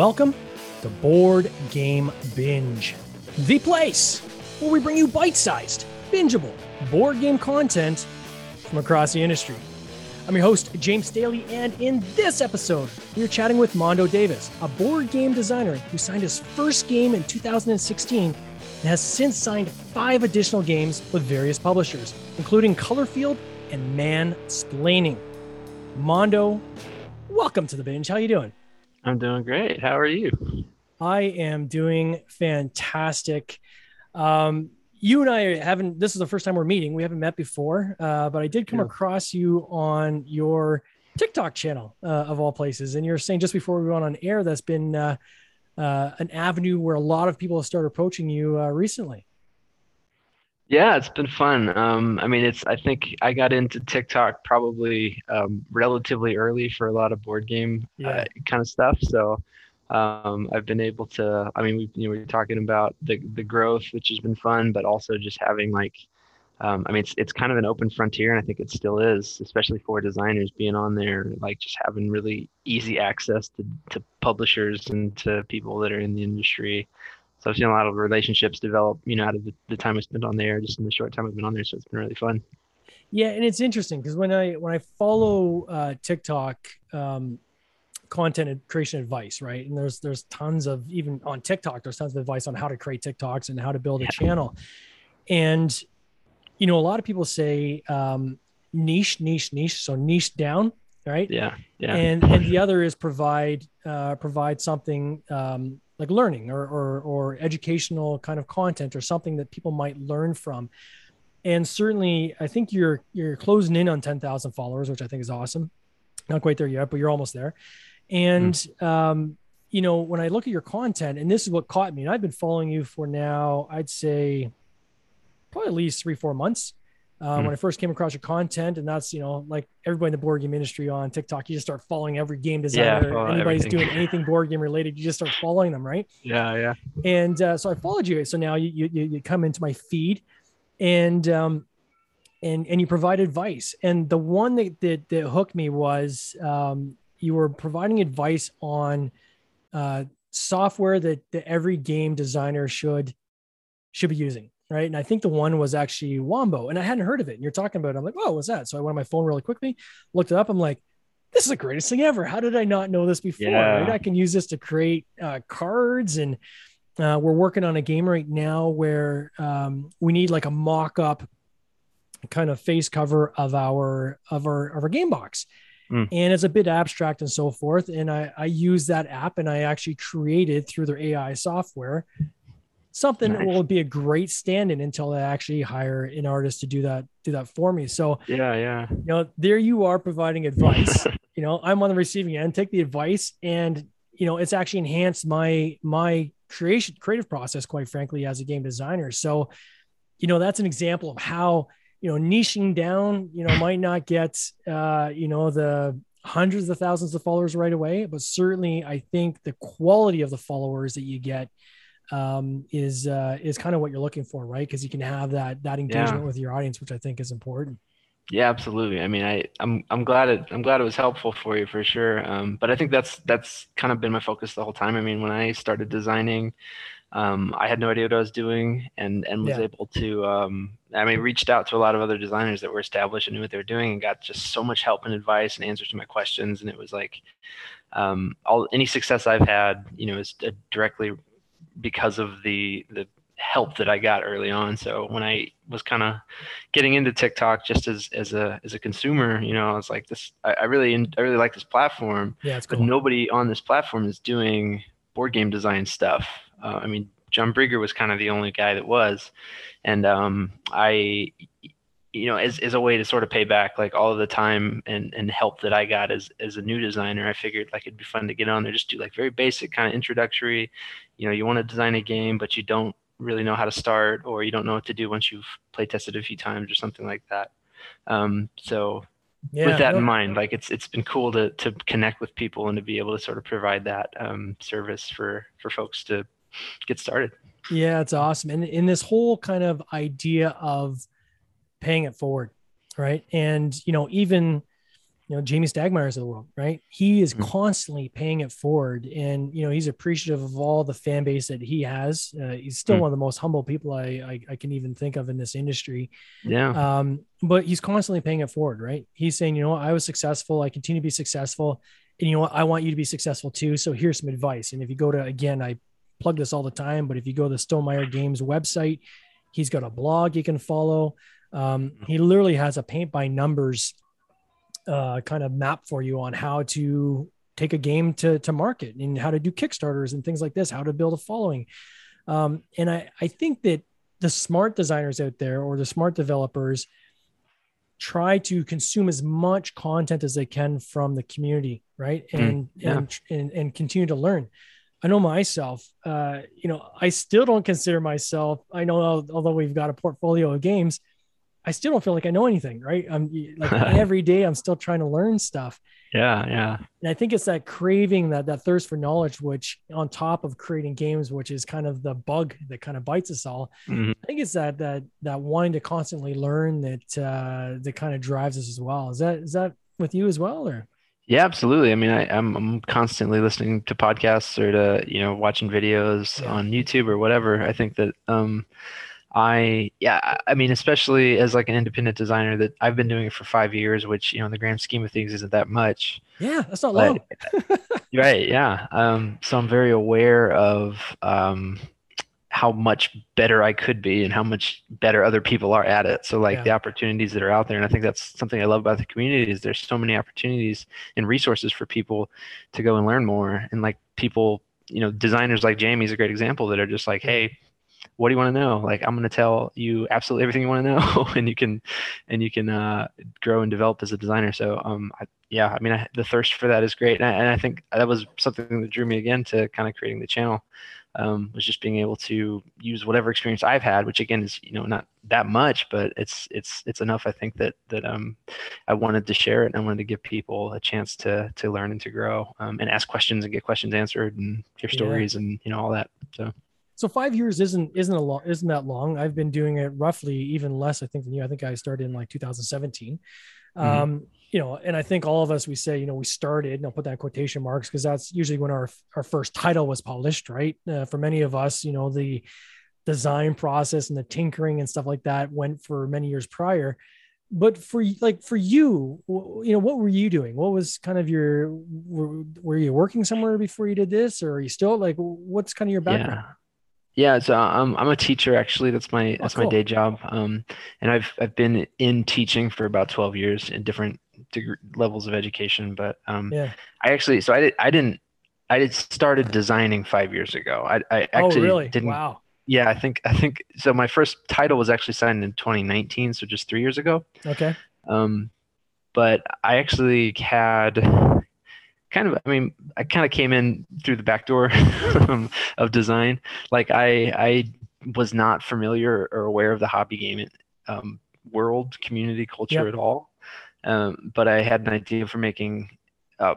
Welcome to Board Game Binge, the place where we bring you bite sized, bingeable board game content from across the industry. I'm your host, James Staley, and in this episode, we are chatting with Mondo Davis, a board game designer who signed his first game in 2016 and has since signed five additional games with various publishers, including Colorfield and Man Mansplaining. Mondo, welcome to the binge. How are you doing? I'm doing great. How are you? I am doing fantastic. Um, you and I haven't, this is the first time we're meeting. We haven't met before, uh, but I did come Yeah. across you on your TikTok channel, uh, of all places. And you're saying just before we went on air, that's been uh, uh, an avenue where a lot of people have started approaching you uh, recently. Yeah, it's been fun. Um, I mean, it's I think I got into TikTok probably um, relatively early for a lot of board game Yeah. uh, kind of stuff. So um, I've been able to. I mean, we you know, we were talking about the the growth, which has been fun, but also just having like. Um, I mean, it's it's kind of an open frontier, and I think it still is, especially for designers being on there, like just having really easy access to to publishers and to people that are in the industry. So I've seen a lot of relationships develop, you know, out of the, the time I spent on there, just in the short time I've been on there. So it's been really fun. Yeah, and it's interesting because when I when I follow uh, TikTok um, content creation advice, right? And there's there's tons of even on TikTok, there's tons of advice on how to create TikToks and how to build a Yeah. channel. And you know, a lot of people say um, niche, niche, niche. So niche down, right? Yeah. Yeah. and and the other is provide uh, provide something um, like learning or, or or educational kind of content or something that people might learn from. And certainly i think you're you're closing in on 10,000 followers which i think is awesome. Not quite there yet but you're almost there. And um, you know when i look at your content and this is what caught me and i've been following you for now i'd say probably at least three four months um, Hmm. when I first came across your content, and that's you know like everybody in the board game industry on TikTok, you just start following every game designer. follow Anybody's everything. doing anything board game related, you just start following them, right? yeah. Yeah. And uh, so I followed you. So now you you you come into my feed, and um, and and you provide advice. And the one that that, that hooked me was um, you were providing advice on uh, software that, that every game designer should should be using. Right. And I think the one was actually Wombo. And I hadn't heard of it. And you're talking about it. I'm like, oh, what's that? So I went on my phone really quickly, looked it up. I'm like, this is the greatest thing ever. How did I not know this before? Yeah. Right? I can use this to create uh, cards. And uh, we're working on a game right now where um, we need like a mock up kind of face cover of our of our of our game box Mm. and it's a bit abstract and so forth and I, I use that app and i actually created through their ai software something Nice. will be a great stand-in until i actually hire an artist to do that do that for me so Yeah. Yeah. you know there you are providing advice you know i'm on the receiving end take the advice and you know it's actually enhanced my my creation creative process quite frankly as a game designer so you know that's an example of how you know niching down you know might not get uh you know the hundreds of thousands of followers right away but certainly i think the quality of the followers that you get um is uh is kind of what you're looking for right because you can have that that engagement with your audience which i think is important Yeah, absolutely. I mean, I, I'm I'm glad it I'm glad it was helpful for you for sure. Um, but I think that's that's kind of been my focus the whole time. I mean, when I started designing, um, I had no idea what I was doing, and and was Yeah. able to um, I mean, reached out to a lot of other designers that were established and knew what they were doing, and got just so much help and advice and answers to my questions. And it was like, um, all any success I've had, you know, is uh, directly because of the the help that I got early on. So when I was kind of getting into TikTok just as as a as a consumer, you know, I was like this I, I really I really like this platform, yeah it's but nobody on this platform is doing board game design stuff. Uh, I mean, John Brigger was kind of the only guy that was, and um, I, you know, as as a way to sort of pay back like all of the time and and help that I got as as a new designer, I figured like it'd be fun to get on there, just do like very basic kind of introductory. You know, you want to design a game, but you don't really know how to start, or you don't know what to do once you've play tested a few times or something like that. Um, so yeah with that no- in mind, like it's it's been cool to to connect with people and to be able to sort of provide that um, service for for folks to get started. Yeah, it's awesome. And in this whole kind of idea of paying it forward, right? And you know, even you know Jamey Stegmaier's of the world, right? He is Mhm. constantly paying it forward, and you know he's appreciative of all the fan base that he has. Uh, he's still Mm. one of the most humble people I, I I can even think of in this industry. Yeah. Um, but he's constantly paying it forward, right? He's saying, you know, what, I was successful, I continue to be successful, and you know what, I want you to be successful too. So here's some advice. And if you go to again, I plug this all the time, but if you go to the Stonemaier Games website, he's got a blog you can follow. Um, he literally has a paint by numbers uh, kind of map for you on how to take a game to to market and how to do Kickstarters and things like this, how to build a following. Um, and I I think that the smart designers out there or the smart developers try to consume as much content as they can from the community, right? Mm, And yeah. and, and and continue to learn. I know myself, uh, you know, I still don't consider myself, I know, although we've got a portfolio of games, I still don't feel like I know anything, right? I'm like every day I'm still trying to learn stuff. Yeah. Yeah. And I think it's that craving, that that thirst for knowledge, which on top of creating games, which is kind of the bug that kind of bites us all. Mhm. I think it's that that that wanting to constantly learn that uh, that kind of drives us as well. Is that is that with you as well, or Yeah, absolutely. I mean, I, I'm I'm constantly listening to podcasts or to you know watching videos Yeah. on YouTube or whatever. I think that um, I yeah, I- mean, especially as like an independent designer, that I've been doing it for five years, which you know in the grand scheme of things isn't that much. yeah, that's not But- long. Right, yeah. Um, so I'm very aware of um, how much better I could be and how much better other people are at it. So like Yeah. the opportunities that are out there, and I think that's something I love about the community is there's so many opportunities and resources for people to go and learn more. And like people, you know, designers like Jamey's a great example that are just like, hey, what do you want to know? Like I'm going to tell you absolutely everything you want to know, and you can, and you can uh, grow and develop as a designer. So um, I, yeah, I mean, I, the thirst for that is great, and I, and I think that was something that drew me again to kind of creating the channel. Um, was just being able to use whatever experience I've had, which again is you know not that much, but it's it's it's enough. I think that that um, I wanted to share it, and I wanted to give people a chance to to learn and to grow, um, and ask questions and get questions answered, and hear Yeah. stories, and you know all that. So So five years isn't isn't a long isn't that long. I've been doing it roughly even less, I think, than you. I think I started in like 2017. Mhm. Um, you know, and I think all of us we say, you know, we started, and I'll put that in quotation marks because that's usually when our our first title was published, right? Uh, for many of us, you know, the design process and the tinkering and stuff like that went for many years prior. But for like for you, you know, what were you doing? What was kind of your were, were you working somewhere before you did this, or are you still like what's kind of your background? Yeah. Yeah, so I'm I'm a teacher actually. That's my that's cool. my day job. Um, and I've I've been in teaching for about 12 years in different degree, levels of education. But um, Yeah. I actually so I did I didn't I did started designing five years ago. I I Oh, actually really? didn't. Wow. Yeah, I think I think so. My first title was actually signed in 2019, so just three years ago. Okay. Um, but I actually had kind of, I mean, I kind of came in through the back door of design. Like I, I was not familiar or aware of the hobby game um, world, community, culture Yep. at all. Um, but I had an idea for making. Uh,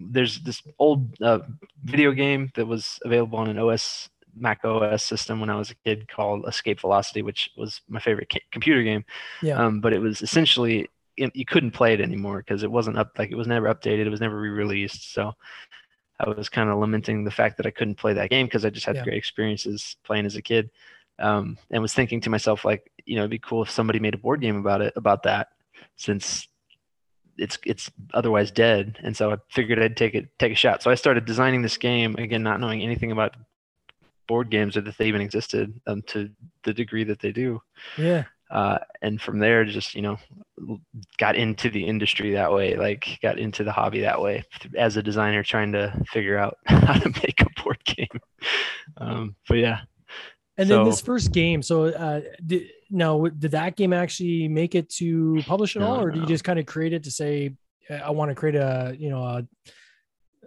there's this old uh, video game that was available on an OS Mac OS system when I was a kid called Escape Velocity, which was my favorite ca- computer game. Yeah. Um, but it was essentially it, you couldn't play it anymore because it wasn't up like it was never updated. It was never re-released. So I was kind of lamenting the fact that I couldn't play that game because I just had Yeah. great experiences playing as a kid. Um, and was thinking to myself like, you know, it'd be cool if somebody made a board game about it about that, since it's it's otherwise dead. And so I figured I'd take it take a shot. So I started designing this game again, not knowing anything about board games or that they even existed um, to the degree that they do Yeah. Uh, and from there just you know got into the industry that way like got into the hobby that way as a designer trying to figure out how to make a board game um, but yeah And then this first game. So, uh, did, no, did that game actually make it to publish at all, No, or do you just kind of create it to say, I want to create a, you know, a,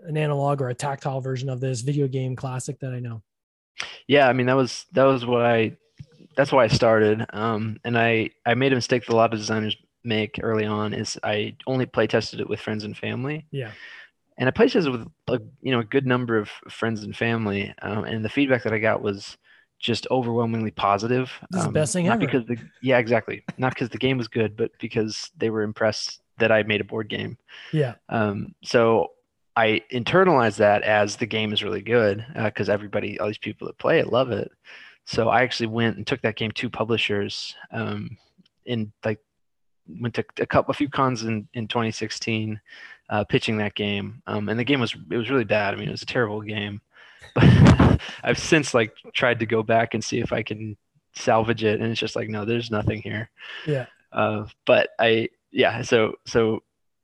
an analog or a tactile version of this video game classic that I know? yeah i mean that was that was what i that's why i started um, and i i made a mistake that a lot of designers make early on is i only play tested it with friends and family Yeah. and I played tested with a you know a good number of friends and family, um, and the feedback that I got was just overwhelmingly positive. This um, best thing not ever. because the yeah exactly not because the game was good, but because they were impressed that I made a board game. Yeah. Um, so I internalized that as the game is really good because uh, everybody, all these people that play it, love it. So I actually went and took that game to publishers um, in like went to a couple a few cons in in 2016 uh, pitching that game. Um, and the game was it was really bad. I mean it was a terrible game. But i've since like tried to go back and see if i can salvage it and it's just like no there's nothing here. Yeah. Uh, but i yeah so so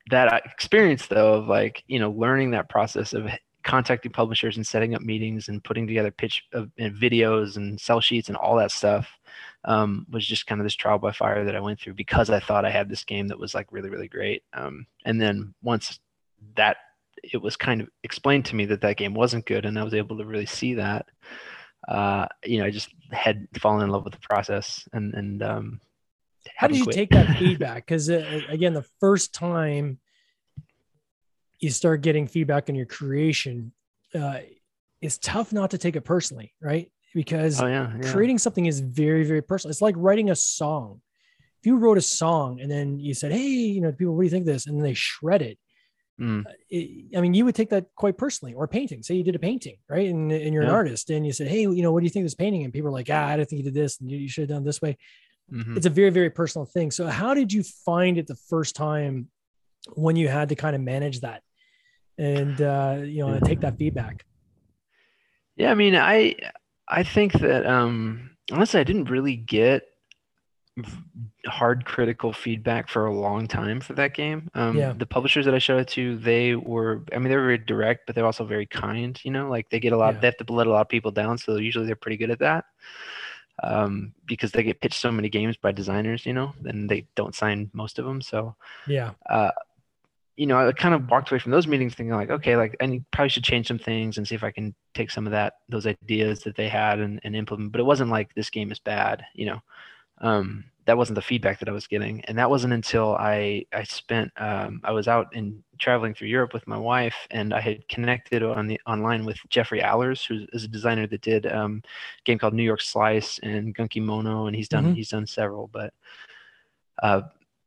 that experience though of like you know learning that process of contacting publishers and setting up meetings and putting together pitch uh, and videos and sell sheets and all that stuff um, was just kind of this trial by fire that I went through because I thought I had this game that was like really really great. Um, and then once that it was kind of explained to me that that game wasn't good and I was able to really see that. Uh, you know, I just had fallen in love with the process and and um, how did you quit. take that feedback? Because uh, again, the first time you start getting feedback on your creation, uh, it's tough not to take it personally, right? Because oh, yeah, yeah. creating something is very, very personal. It's like writing a song. If you wrote a song and then you said, "Hey, you know, people, what do you think of this?" and then they shred it, mm. I mean, you would take that quite personally. Or painting. Say you did a painting, right? And, and you're yeah. an artist, and you said, "Hey, you know, what do you think of this painting?" And people are like, "Ah, I don't think you did this, and you, you should have done this way." Mm-hmm. It's a very, very personal thing. So, how did you find it the first time when you had to kind of manage that? And uh, you know take that feedback. Yeah, I mean, I I think that um, honestly, I didn't really get hard critical feedback for a long time for that game. Um, yeah. The publishers that I showed it to, they were, I mean, they were very direct, but they're also very kind. You know, like they get a lot, yeah. they have to let a lot of people down, so usually they're pretty good at that. Um, because they get pitched so many games by designers, you know, and they don't sign most of them. So yeah. Uh, you know, I kind of walked away from those meetings thinking like, okay, like I probably should change some things and see if I can take some of that, those ideas that they had and, and implement. But it wasn't like this game is bad, you know. Um, that wasn't the feedback that I was getting, and that wasn't until I I spent um, I was out in traveling through Europe with my wife, and I had connected on the online with Jeffrey Allers, who is a designer that did um, a game called New York Slice and Gunkimono, and he's done mm-hmm. he's done several, but. Uh,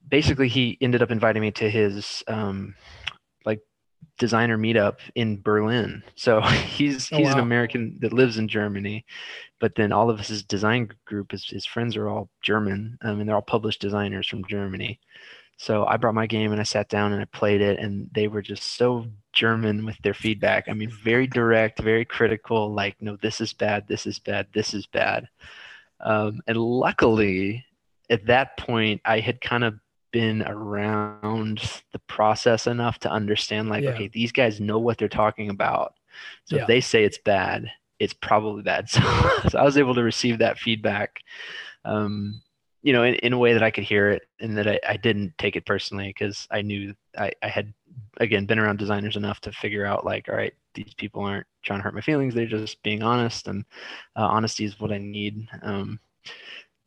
basically he ended up inviting me to his um, like designer meetup in Berlin. So he's oh, he's wow. an American that lives in Germany, but then all of his design group, his, his friends are all German, um, and they're all published designers from Germany. So I brought my game and I sat down and I played it, and they were just so German with their feedback. I mean, very direct, very critical. Like, no, this is bad, this is bad, this is bad. Um, and luckily, at that point, I had kind of been around the process enough to understand like yeah. okay these guys know what they're talking about so yeah. if they say it's bad it's probably bad so, so i was able to receive that feedback um, you know in, in, a way that i could hear it and that i, I didn't take it personally because i knew I, I had again been around designers enough to figure out like all right these people aren't trying to hurt my feelings they're just being honest and uh, honesty is what i need um,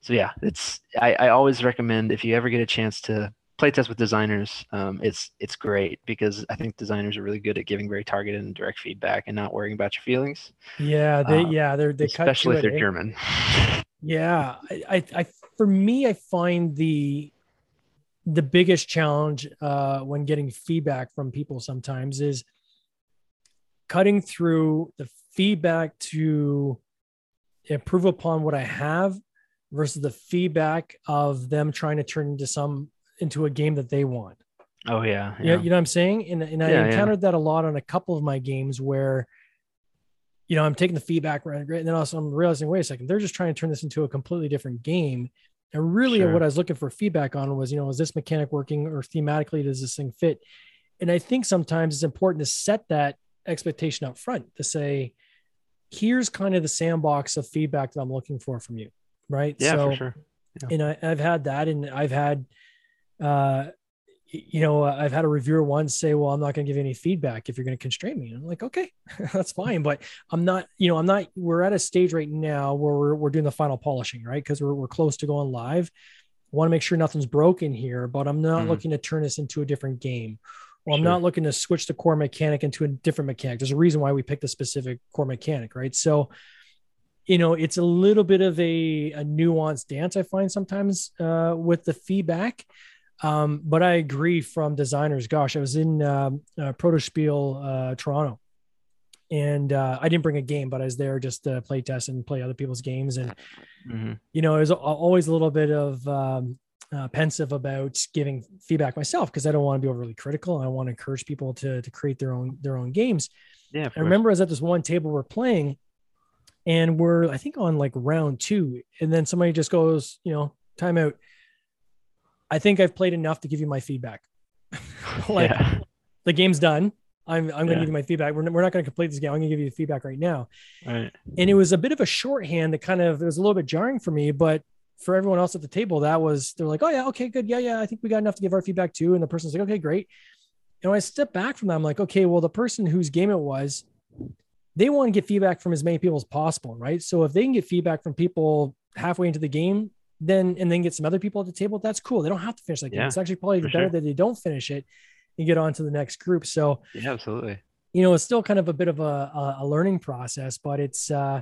so yeah, it's I, I always recommend if you ever get a chance to play test with designers, um, it's it's great because I think designers are really good at giving very targeted and direct feedback and not worrying about your feelings. Yeah, they uh, yeah they're they especially if they're it, German. Yeah, I, I, I for me I find the the biggest challenge uh, when getting feedback from people sometimes is cutting through the feedback to improve upon what I have versus the feedback of them trying to turn into some into a game that they want. Oh yeah, yeah. You, you know what I'm saying? And, and I yeah, encountered yeah. that a lot on a couple of my games where, you know, I'm taking the feedback right, and then also I'm realizing, wait a second, they're just trying to turn this into a completely different game. And really, sure. what I was looking for feedback on was, you know, is this mechanic working or thematically does this thing fit? And I think sometimes it's important to set that expectation up front to say, here's kind of the sandbox of feedback that I'm looking for from you right? Yeah, so, for sure. Yeah. And I, have had that, and I've had, uh, you know, I've had a reviewer once say, "Well, I'm not going to give you any feedback if you're going to constrain me." And I'm like, "Okay, that's fine," but I'm not. You know, I'm not. We're at a stage right now where we're we're doing the final polishing, right? Because we're we're close to going live. want to make sure nothing's broken here, but I'm not mm-hmm. looking to turn this into a different game. Well, I'm not looking to switch the core mechanic into a different mechanic. There's a reason why we picked a specific core mechanic, right? So you know, it's a little bit of a, a nuanced dance, I find sometimes uh, with the feedback. Um, but I agree from designers. Gosh, I was in um, uh, Protospiel uh, Toronto, and uh, I didn't bring a game, but I was there just to play test and play other people's games. And mm-hmm. you know, it was always a little bit of um, uh, pensive about giving feedback myself because I don't want to be overly critical. I want to encourage people to to create their own their own games. Yeah. I remember I was at this one table we're playing, and we're I think on like round two, and then somebody just goes, you know, timeout. I think I've played enough to give you my feedback. like yeah. the game's done. I'm, I'm going to give you my feedback. We're, we're not going to complete this game. I'm going to give you the feedback right now. Right. And it was a bit of a shorthand that kind of, it was a little bit jarring for me, but for everyone else at the table, that was, they're like, oh yeah, okay, good. Yeah. Yeah. I think we got enough to give our feedback too. And the person's like, okay, great. And when I step back from that, I'm like, okay, well, the person whose game it was, they want to get feedback from as many people as possible. Right. So if they can get feedback from people halfway into the game, then, and then get some other people at the table, that's cool. They don't have to finish like yeah, It's actually probably better sure. that they don't finish it and get on to the next group. So yeah, absolutely. You know, it's still kind of a bit of a, a learning process, but it's uh,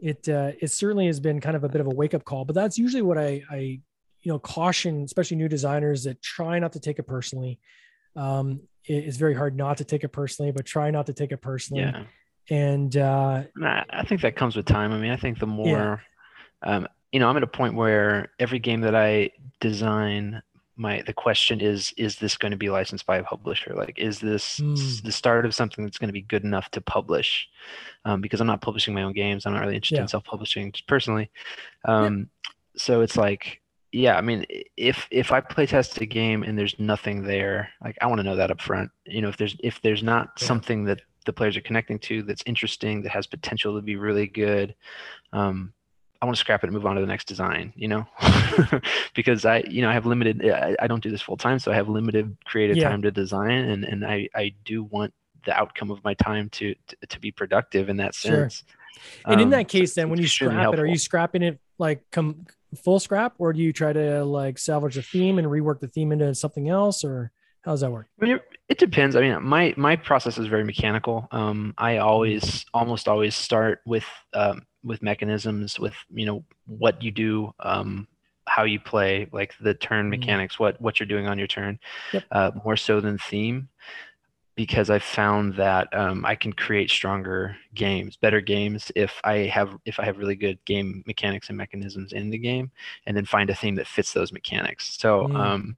it uh, it certainly has been kind of a bit of a wake up call. But that's usually what I I you know caution, especially new designers that try not to take it personally. Um, it, it's very hard not to take it personally, but try not to take it personally. Yeah. And uh, I think that comes with time. I mean, I think the more, yeah. um, you know, I'm at a point where every game that I design, my the question is is this going to be licensed by a publisher like is this mm. the start of something that's going to be good enough to publish um, because i'm not publishing my own games i'm not really interested yeah. in self-publishing just personally um, yeah. so it's like yeah i mean if if i play test a game and there's nothing there like i want to know that up front you know if there's if there's not yeah. something that the players are connecting to that's interesting that has potential to be really good um, I want to scrap it and move on to the next design, you know, because I, you know, I have limited, I, I, don't do this full time. So I have limited creative yeah. time to design and, and I, I do want the outcome of my time to, to, to be productive in that sense. Sure. And um, in that case, then when you scrap helpful. it, are you scrapping it like come full scrap or do you try to like salvage the theme and rework the theme into something else or how does that work? I mean, it depends. I mean, my, my process is very mechanical. Um, I always, almost always start with, um, with mechanisms with you know what you do um, how you play like the turn mm-hmm. mechanics what what you're doing on your turn yep. uh, more so than theme because i found that um, i can create stronger games better games if i have if i have really good game mechanics and mechanisms in the game and then find a theme that fits those mechanics so mm. um,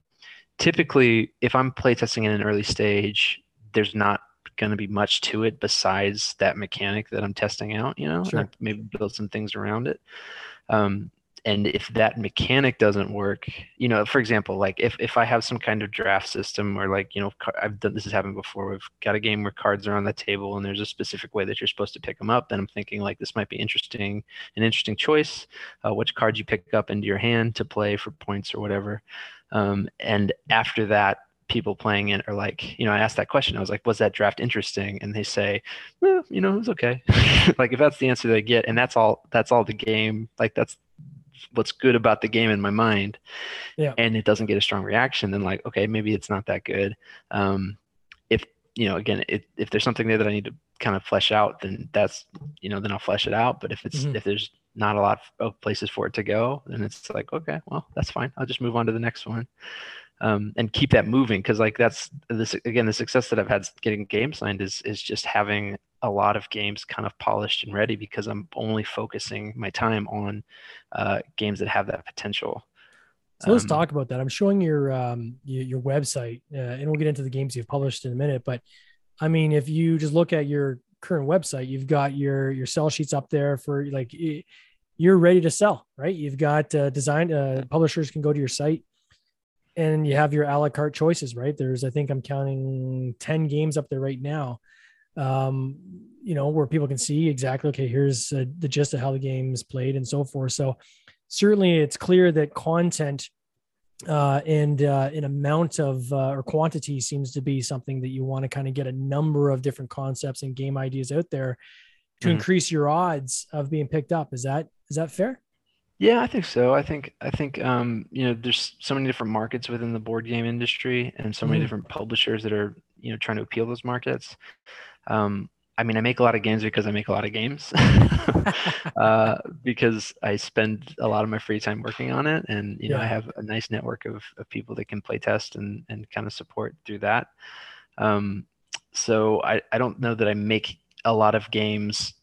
typically if i'm playtesting in an early stage there's not going to be much to it besides that mechanic that I'm testing out, you know, sure. maybe build some things around it. Um, and if that mechanic doesn't work, you know, for example, like if, if I have some kind of draft system or like, you know, I've done, this has happened before. We've got a game where cards are on the table and there's a specific way that you're supposed to pick them up. Then I'm thinking like, this might be interesting, an interesting choice, uh, which cards you pick up into your hand to play for points or whatever. Um, and after that, people playing it are like, you know, I asked that question. I was like, was that draft interesting? And they say, well, you know, it was okay. like if that's the answer they get, and that's all, that's all the game. Like that's what's good about the game in my mind. Yeah. And it doesn't get a strong reaction, then like, okay, maybe it's not that good. Um, if you know, again, it, if there's something there that I need to kind of flesh out, then that's, you know, then I'll flesh it out. But if it's mm-hmm. if there's not a lot of places for it to go, And it's like, okay, well, that's fine. I'll just move on to the next one um, and keep that moving because like that's this again the success that I've had getting games signed is is just having a lot of games kind of polished and ready because I'm only focusing my time on uh, games that have that potential. So let's um, talk about that. I'm showing your um, your, your website, uh, and we'll get into the games you've published in a minute. But I mean, if you just look at your current website, you've got your your sell sheets up there for like you're ready to sell, right? You've got uh, design uh, publishers can go to your site and you have your a la carte choices, right? There's, I think I'm counting 10 games up there right now. Um, you know, where people can see exactly, okay, here's uh, the gist of how the game's played and so forth. So certainly it's clear that content uh, and uh, an amount of uh, or quantity seems to be something that you want to kind of get a number of different concepts and game ideas out there to mm-hmm. increase your odds of being picked up. Is that is that fair? Yeah, I think so. I think I think um, you know there's so many different markets within the board game industry and so many mm. different publishers that are you know trying to appeal those markets. Um, I mean, I make a lot of games because I make a lot of games, uh, because I spend a lot of my free time working on it, and you know, I have a nice network of, of people that can play test and and kind of support through that. Um, so I I don't know that I make a lot of games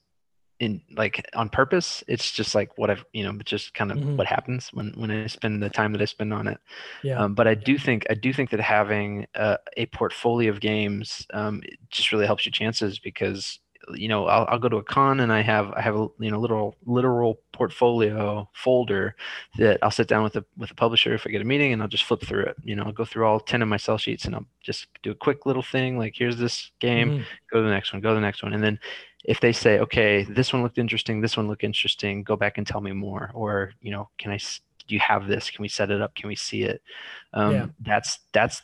in like on purpose. It's just like what i've you know just kind of mm-hmm. what happens when when i spend the time that i spend on it. Yeah. Um, but i do think i do think that having a, a portfolio of games um, just really helps your chances because you know I'll, I'll go to a con and i have i have a you know literal literal portfolio folder that i'll sit down with a with a publisher if i get a meeting and i'll just flip through it you know i'll go through all 10 of my sell sheets and i'll just do a quick little thing like here's this game mm-hmm. go to the next one go to the next one and then if they say, okay, this one looked interesting, this one looked interesting, go back and tell me more, or you know, can I? Do you have this? Can we set it up? Can we see it? Um, yeah. That's that's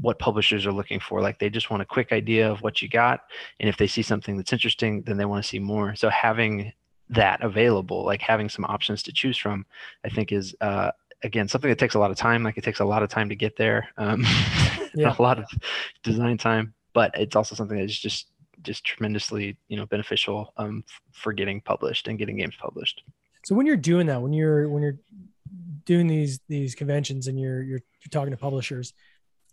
what publishers are looking for. Like they just want a quick idea of what you got, and if they see something that's interesting, then they want to see more. So having that available, like having some options to choose from, I think is uh, again something that takes a lot of time. Like it takes a lot of time to get there, um, yeah. a lot of design time, but it's also something that's just just tremendously you know beneficial um, for getting published and getting games published. So when you're doing that, when you're when you're doing these these conventions and you're you're, you're talking to publishers,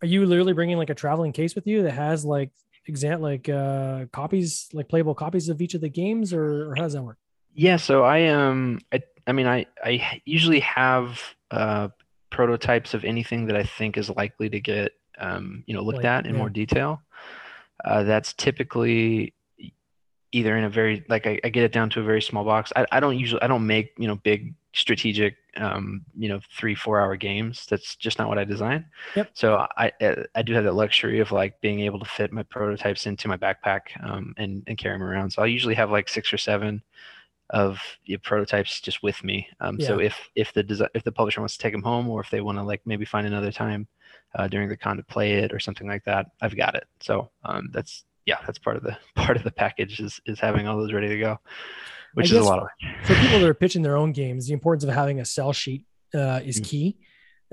are you literally bringing like a traveling case with you that has like exam like uh copies like playable copies of each of the games or, or how does that work? Yeah, so I um I I mean I I usually have uh prototypes of anything that I think is likely to get um you know looked like, at in yeah. more detail. Uh, that's typically either in a very like I, I, get it down to a very small box. I, I don't usually I don't make you know big strategic um, you know three four hour games. That's just not what I design. Yep. So I I do have that luxury of like being able to fit my prototypes into my backpack um, and and carry them around. So I usually have like six or seven of the prototypes just with me. Um, yeah. So if if the desi- if the publisher wants to take them home or if they want to like maybe find another time uh, during the con to play it or something like that, I've got it. So um, that's yeah, that's part of the part of the package is is having all those ready to go, which is a lot of for people that are pitching their own games. The importance of having a sell sheet uh, is mm-hmm. key.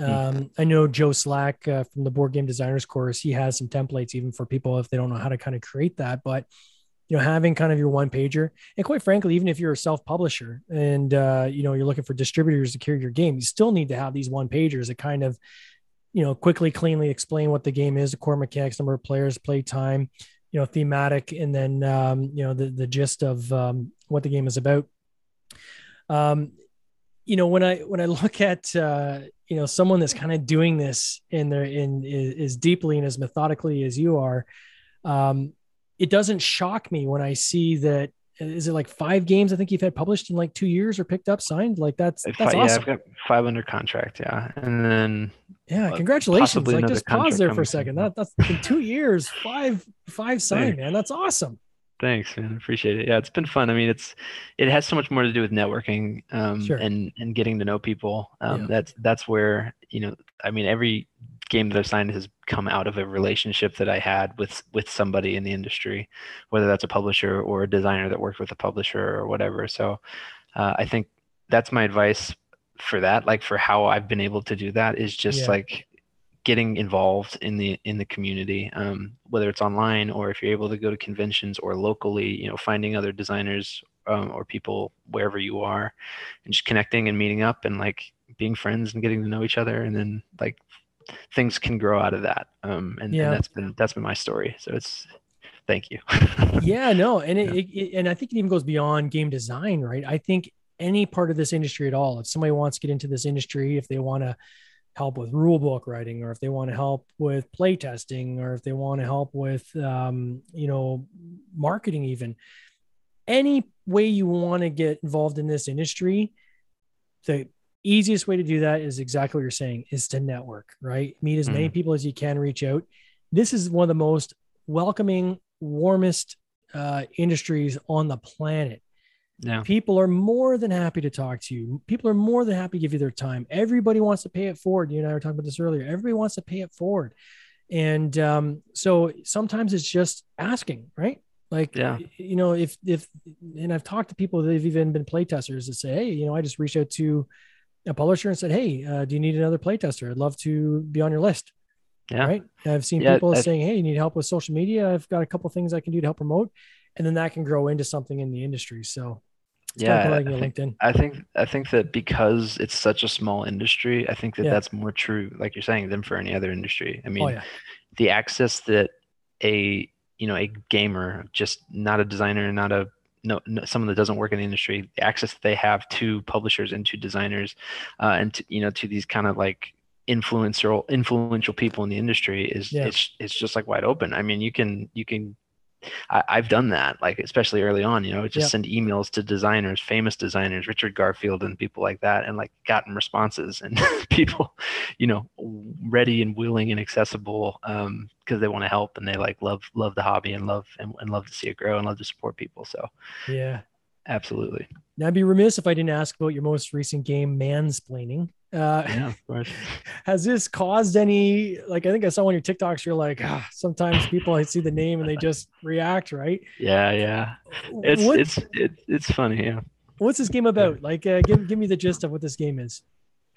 Mm-hmm. Um, I know Joe Slack uh, from the board game designers course. He has some templates even for people if they don't know how to kind of create that. But you know, having kind of your one pager, and quite frankly, even if you're a self publisher and uh, you know you're looking for distributors to carry your game, you still need to have these one pagers that kind of you know, quickly, cleanly explain what the game is, the core mechanics, number of players, play time, you know, thematic, and then um, you know the the gist of um, what the game is about. Um, you know, when I when I look at uh, you know someone that's kind of doing this in their in as deeply and as methodically as you are, um, it doesn't shock me when I see that is it like five games I think you've had published in like two years or picked up signed? Like that's that's yeah, awesome. I've got five under contract yeah. And then yeah congratulations. like just pause there for a second. that that's in two years five five signed man. That's awesome thanks man appreciate it yeah it's been fun I mean it's it has so much more to do with networking um sure. and and getting to know people um yeah. that's that's where you know I mean every game that I've signed has come out of a relationship that I had with with somebody in the industry, whether that's a publisher or a designer that worked with a publisher or whatever. So uh, I think that's my advice for that. Like for how I've been able to do that is just yeah. like getting involved in the in the community, um, whether it's online or if you're able to go to conventions or locally. You know, finding other designers um, or people wherever you are, and just connecting and meeting up and like being friends and getting to know each other, and then like things can grow out of that. Um, and, yeah. and that's been that's been my story. So it's thank you. yeah, no, and it, yeah. it, and I think it even goes beyond game design, right? I think any part of this industry at all, if somebody wants to get into this industry, if they want to help with rule book writing, or if they want to help with play testing, or if they want to help with um, you know marketing, even any way you want to get involved in this industry, the easiest way to do that is exactly what you're saying is to network, right? Meet as many mm. people as you can, reach out. This is one of the most welcoming, warmest uh, industries on the planet. Yeah. People are more than happy to talk to you. People are more than happy to give you their time. Everybody wants to pay it forward. You and I were talking about this earlier. Everybody wants to pay it forward. And um, so sometimes it's just asking, right? Like, yeah. you know, if, if, and I've talked to people that have even been playtesters that say, Hey, you know, I just reached out to a publisher and said, "Hey, uh, do you need another playtester? I'd love to be on your list." Yeah. Right. I've seen yeah, people saying, "Hey, you need help with social media? I've got a couple things I can do to help promote." And then that can grow into something in the industry. So yeah, I think, LinkedIn. I think I think that because it's such a small industry, I think that yeah. that's more true, like you're saying, than for any other industry. I mean, oh, yeah. the access that a you know a gamer, just not a designer, not a no, no, someone that doesn't work in the industry, the access that they have to publishers and to designers, uh, and to, you know to these kind of like influential influential people in the industry is yeah. it's it's just like wide open. I mean, you can you can I, have done that, like especially early on, you know, just send emails to designers, famous designers, Richard Garfield and people like that, and like gotten responses and people, you know, ready and willing and accessible because um, they want to help and they like love love the hobby and love and, and love to see it grow and love to support people. So yeah, absolutely. Now, I'd be remiss if I didn't ask about your most recent game, Mansplaining. Uh, yeah, of course. Has this caused any? Like, I think I saw on your TikToks. You're like, ah, sometimes people I see the name and they just react, right? Yeah, yeah. It's what, it's it, it's funny. Yeah. What's this game about? Like, uh, give give me the gist of what this game is.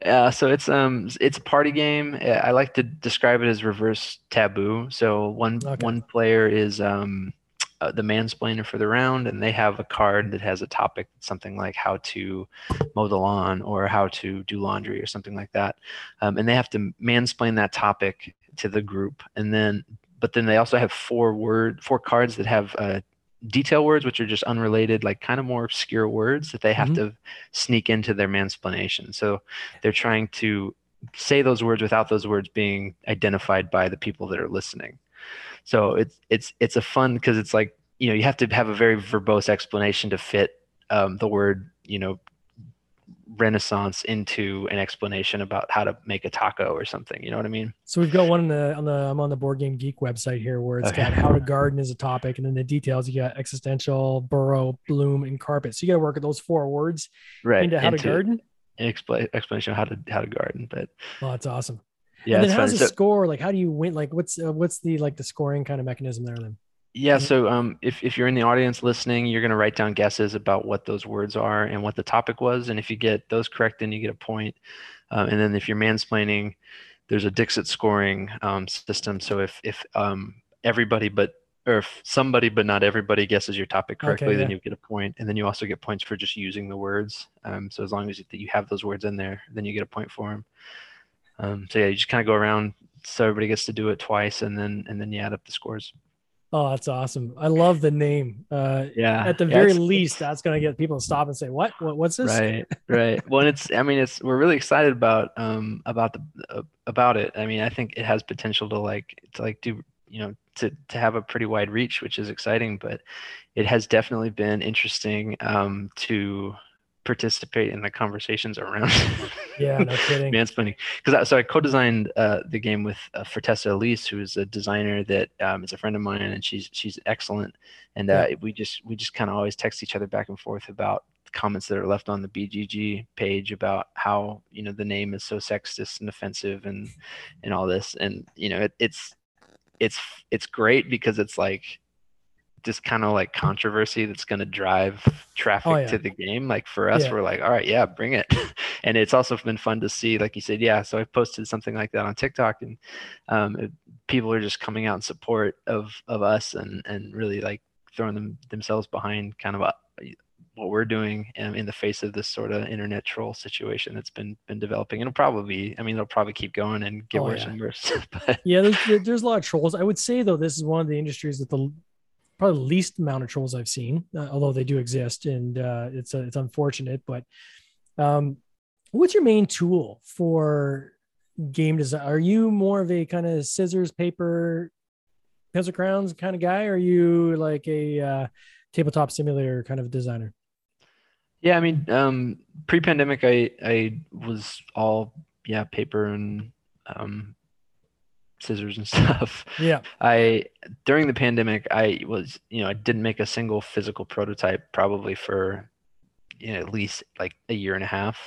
Yeah, so it's um it's a party game. I like to describe it as reverse taboo. So one okay. one player is um uh, the mansplainer for the round, and they have a card that has a topic, something like how to mow the lawn or how to do laundry or something like that, um, and they have to mansplain that topic to the group, and then but then they also have four word four cards that have uh, detail words which are just unrelated like kind of more obscure words that they have mm-hmm. to sneak into their mansplanation so they're trying to say those words without those words being identified by the people that are listening so it's it's it's a fun because it's like you know you have to have a very verbose explanation to fit um, the word you know renaissance into an explanation about how to make a taco or something you know what i mean? So we've got one on the on the i'm on the board game geek website here where it's okay. got how to garden is a topic and then the details you got existential burrow bloom and carpet. So you got to work with those four words right into how into to garden expl- explanation of how to how to garden but oh that's awesome yeah. And then how's the so, score? Like, how do you win? Like, what's uh, what's the like the scoring kind of mechanism there then? Yeah. So um, if if you're in the audience listening, you're going to write down guesses about what those words are and what the topic was, and if you get those correct, then you get a point. Um, and then if you're mansplaining, there's a Dixit scoring um, system. So if if um, everybody but or if somebody but not everybody guesses your topic correctly, okay, yeah. then you get a point, and then you also get points for just using the words. Um, so as long as you, you have those words in there, then you get a point for them. Um, so yeah, you just kind of go around so everybody gets to do it twice, and then and then you add up the scores. Oh, that's awesome! I love the name. Uh, yeah. At the yeah, very least, that's going to get people to stop and say, "What? what what's this?" Right. Right. well, it's. I mean, it's. We're really excited about um about the uh, about it. I mean, I think it has potential to like to like do you know to to have a pretty wide reach, which is exciting. But it has definitely been interesting um to participate in the conversations around yeah no kidding. Mansplaining because so i co-designed uh, the game with uh, Fortessa Elise who is a designer that um, is a friend of mine and she's she's excellent. And uh, yeah. we just we just kind of always text each other back and forth about comments that are left on the BGG page about how you know the name is so sexist and offensive and and all this. And you know it, it's it's it's great because it's like this kind of like controversy that's going to drive traffic oh, yeah. to the game. Like for us, yeah. we're like, all right, yeah, bring it. and it's also been fun to see, like you said, yeah. So I posted something like that on TikTok, and um, it, people are just coming out in support of of us and and really like throwing them themselves behind kind of a, uh, what we're doing in, in the face of this sort of internet troll situation that's been been developing. And it'll probably, I mean, it'll probably keep going and get oh, worse yeah. and worse. but, yeah, there's, there's a lot of trolls. I would say though, this is one of the industries that the probably the least amount of trolls I've seen, uh, although they do exist, and uh, it's uh, it's unfortunate. But um, what's your main tool for game design? Are you more of a kind of scissors, paper, pencil crowns kind of guy? Are you like a uh, tabletop simulator kind of designer? Yeah, I mean, um, pre-pandemic, I I was all yeah paper and um, scissors and stuff. Yeah. I during the pandemic, I was you know I didn't make a single physical prototype probably for you know at least like a year and a half.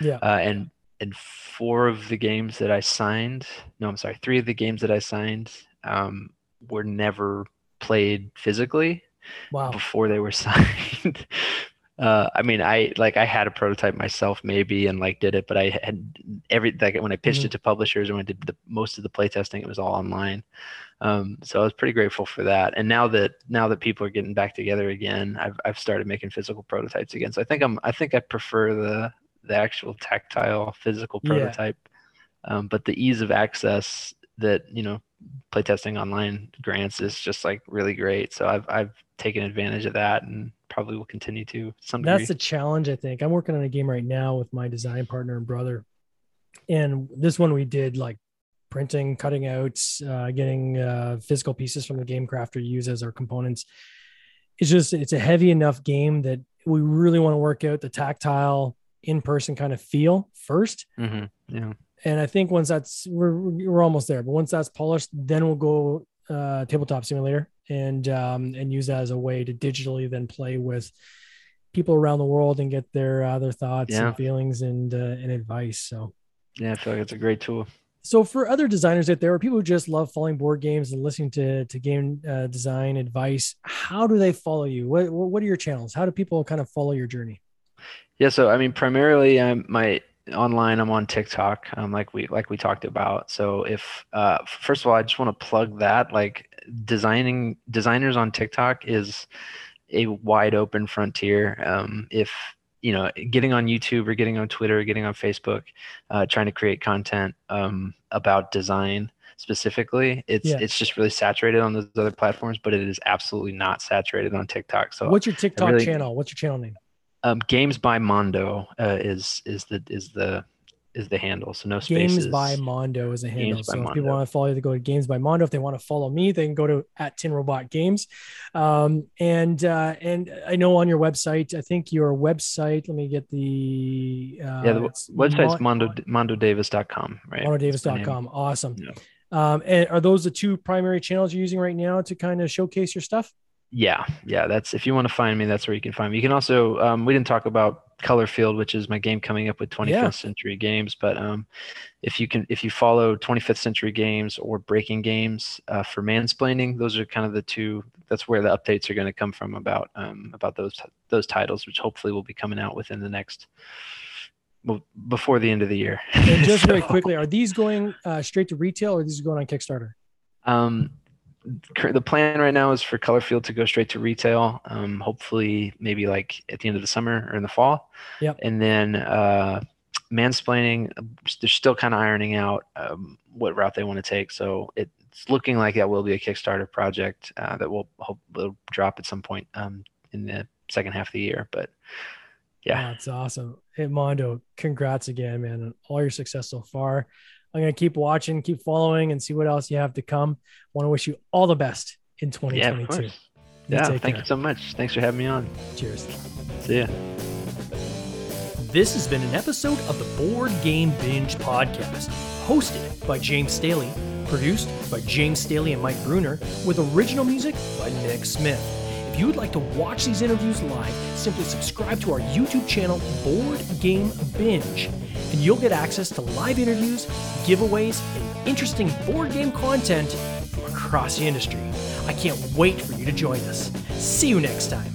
Yeah. Uh, and and four of the games that I signed, no, I'm sorry, three of the games that I signed um, were never played physically. Wow. Before they were signed. Uh, I mean, I like I had a prototype myself, maybe, and like did it, but I had every like when I pitched mm-hmm. it to publishers and when I did the, most of the playtesting, it was all online. Um, so I was pretty grateful for that. And now that now that people are getting back together again, I've I've started making physical prototypes again. So I think I'm I think I prefer the the actual tactile physical prototype. Yeah. Um, but the ease of access that you know playtesting online grants is just like really great. So I've I've taken advantage of that and probably will continue to some degree. That's the challenge, I think. I'm working on a game right now with my design partner and brother. And this one we did like printing, cutting out, uh, getting uh, physical pieces from the game crafter to use as our components. It's just it's a heavy enough game that we really want to work out the tactile in-person kind of feel 1st mm-hmm. Yeah. And I think once that's we're we're almost there, but once that's polished, then we'll go uh, tabletop simulator and um, and use that as a way to digitally then play with people around the world and get their uh, their thoughts yeah. and feelings and uh, and advice. So yeah, I feel like it's a great tool. So for other designers out there, or people who just love following board games and listening to to game uh, design advice, how do they follow you? What what are your channels? How do people kind of follow your journey? Yeah, so I mean, primarily, I'm my online i'm on tiktok um, like we like we talked about so if uh, first of all i just want to plug that like designing designers on tiktok is a wide open frontier. Um, if you know getting on youtube or getting on twitter or getting on facebook uh, trying to create content um, about design specifically it's yeah. it's just really saturated on those other platforms but it is absolutely not saturated on tiktok. So what's your tiktok really, channel? What's your channel name? Um, Games by Mondo uh, is is the is the is the handle. So no spaces. Games by Mondo is a handle. Games so if Mondo. people want to follow you, they go to Games by Mondo. If they want to follow me, they can go to at Tin Robot Games. Um, and uh, and I know on your website, I think your website. Let me get the uh, yeah. The website's Mon- mondo mondodavis.com. Right. Mondodavis.com. Awesome. Yeah. Um, and are those the two primary channels you're using right now to kind of showcase your stuff? Yeah yeah that's if you want to find me that's where you can find me. You can also um, we didn't talk about Colorfield which is my game coming up with 25th yeah. century games but um, if you can if you follow 25th century games or breaking games uh, for mansplaining those are kind of the two that's where the updates are going to come from about um, about those those titles which hopefully will be coming out within the next well, before the end of the year. And just so, very quickly are these going uh, straight to retail or these are going on kickstarter? Um, the plan right now is for Colorfield to go straight to retail. Um, hopefully, maybe like at the end of the summer or in the fall. Yep. And then uh, mansplaining, they're still kind of ironing out um, what route they want to take. So it's looking like that will be a Kickstarter project uh, that will hope will drop at some point um, in the second half of the year. But yeah, that's awesome. Hey Mondo, congrats again, man, on all your success so far. I'm going to keep watching, keep following, and see what else you have to come. Want to wish you all the best in 2022. Yeah, yeah thank care. you so much. Thanks for having me on. Cheers. See ya. This has been an episode of the Board Game Binge podcast, hosted by James Staley, produced by James Staley and Mike Bruner, with original music by Nick Smith. If you would like to watch these interviews live, simply subscribe to our YouTube channel, Board Game Binge and you'll get access to live interviews, giveaways, and interesting board game content from across the industry. I can't wait for you to join us. See you next time.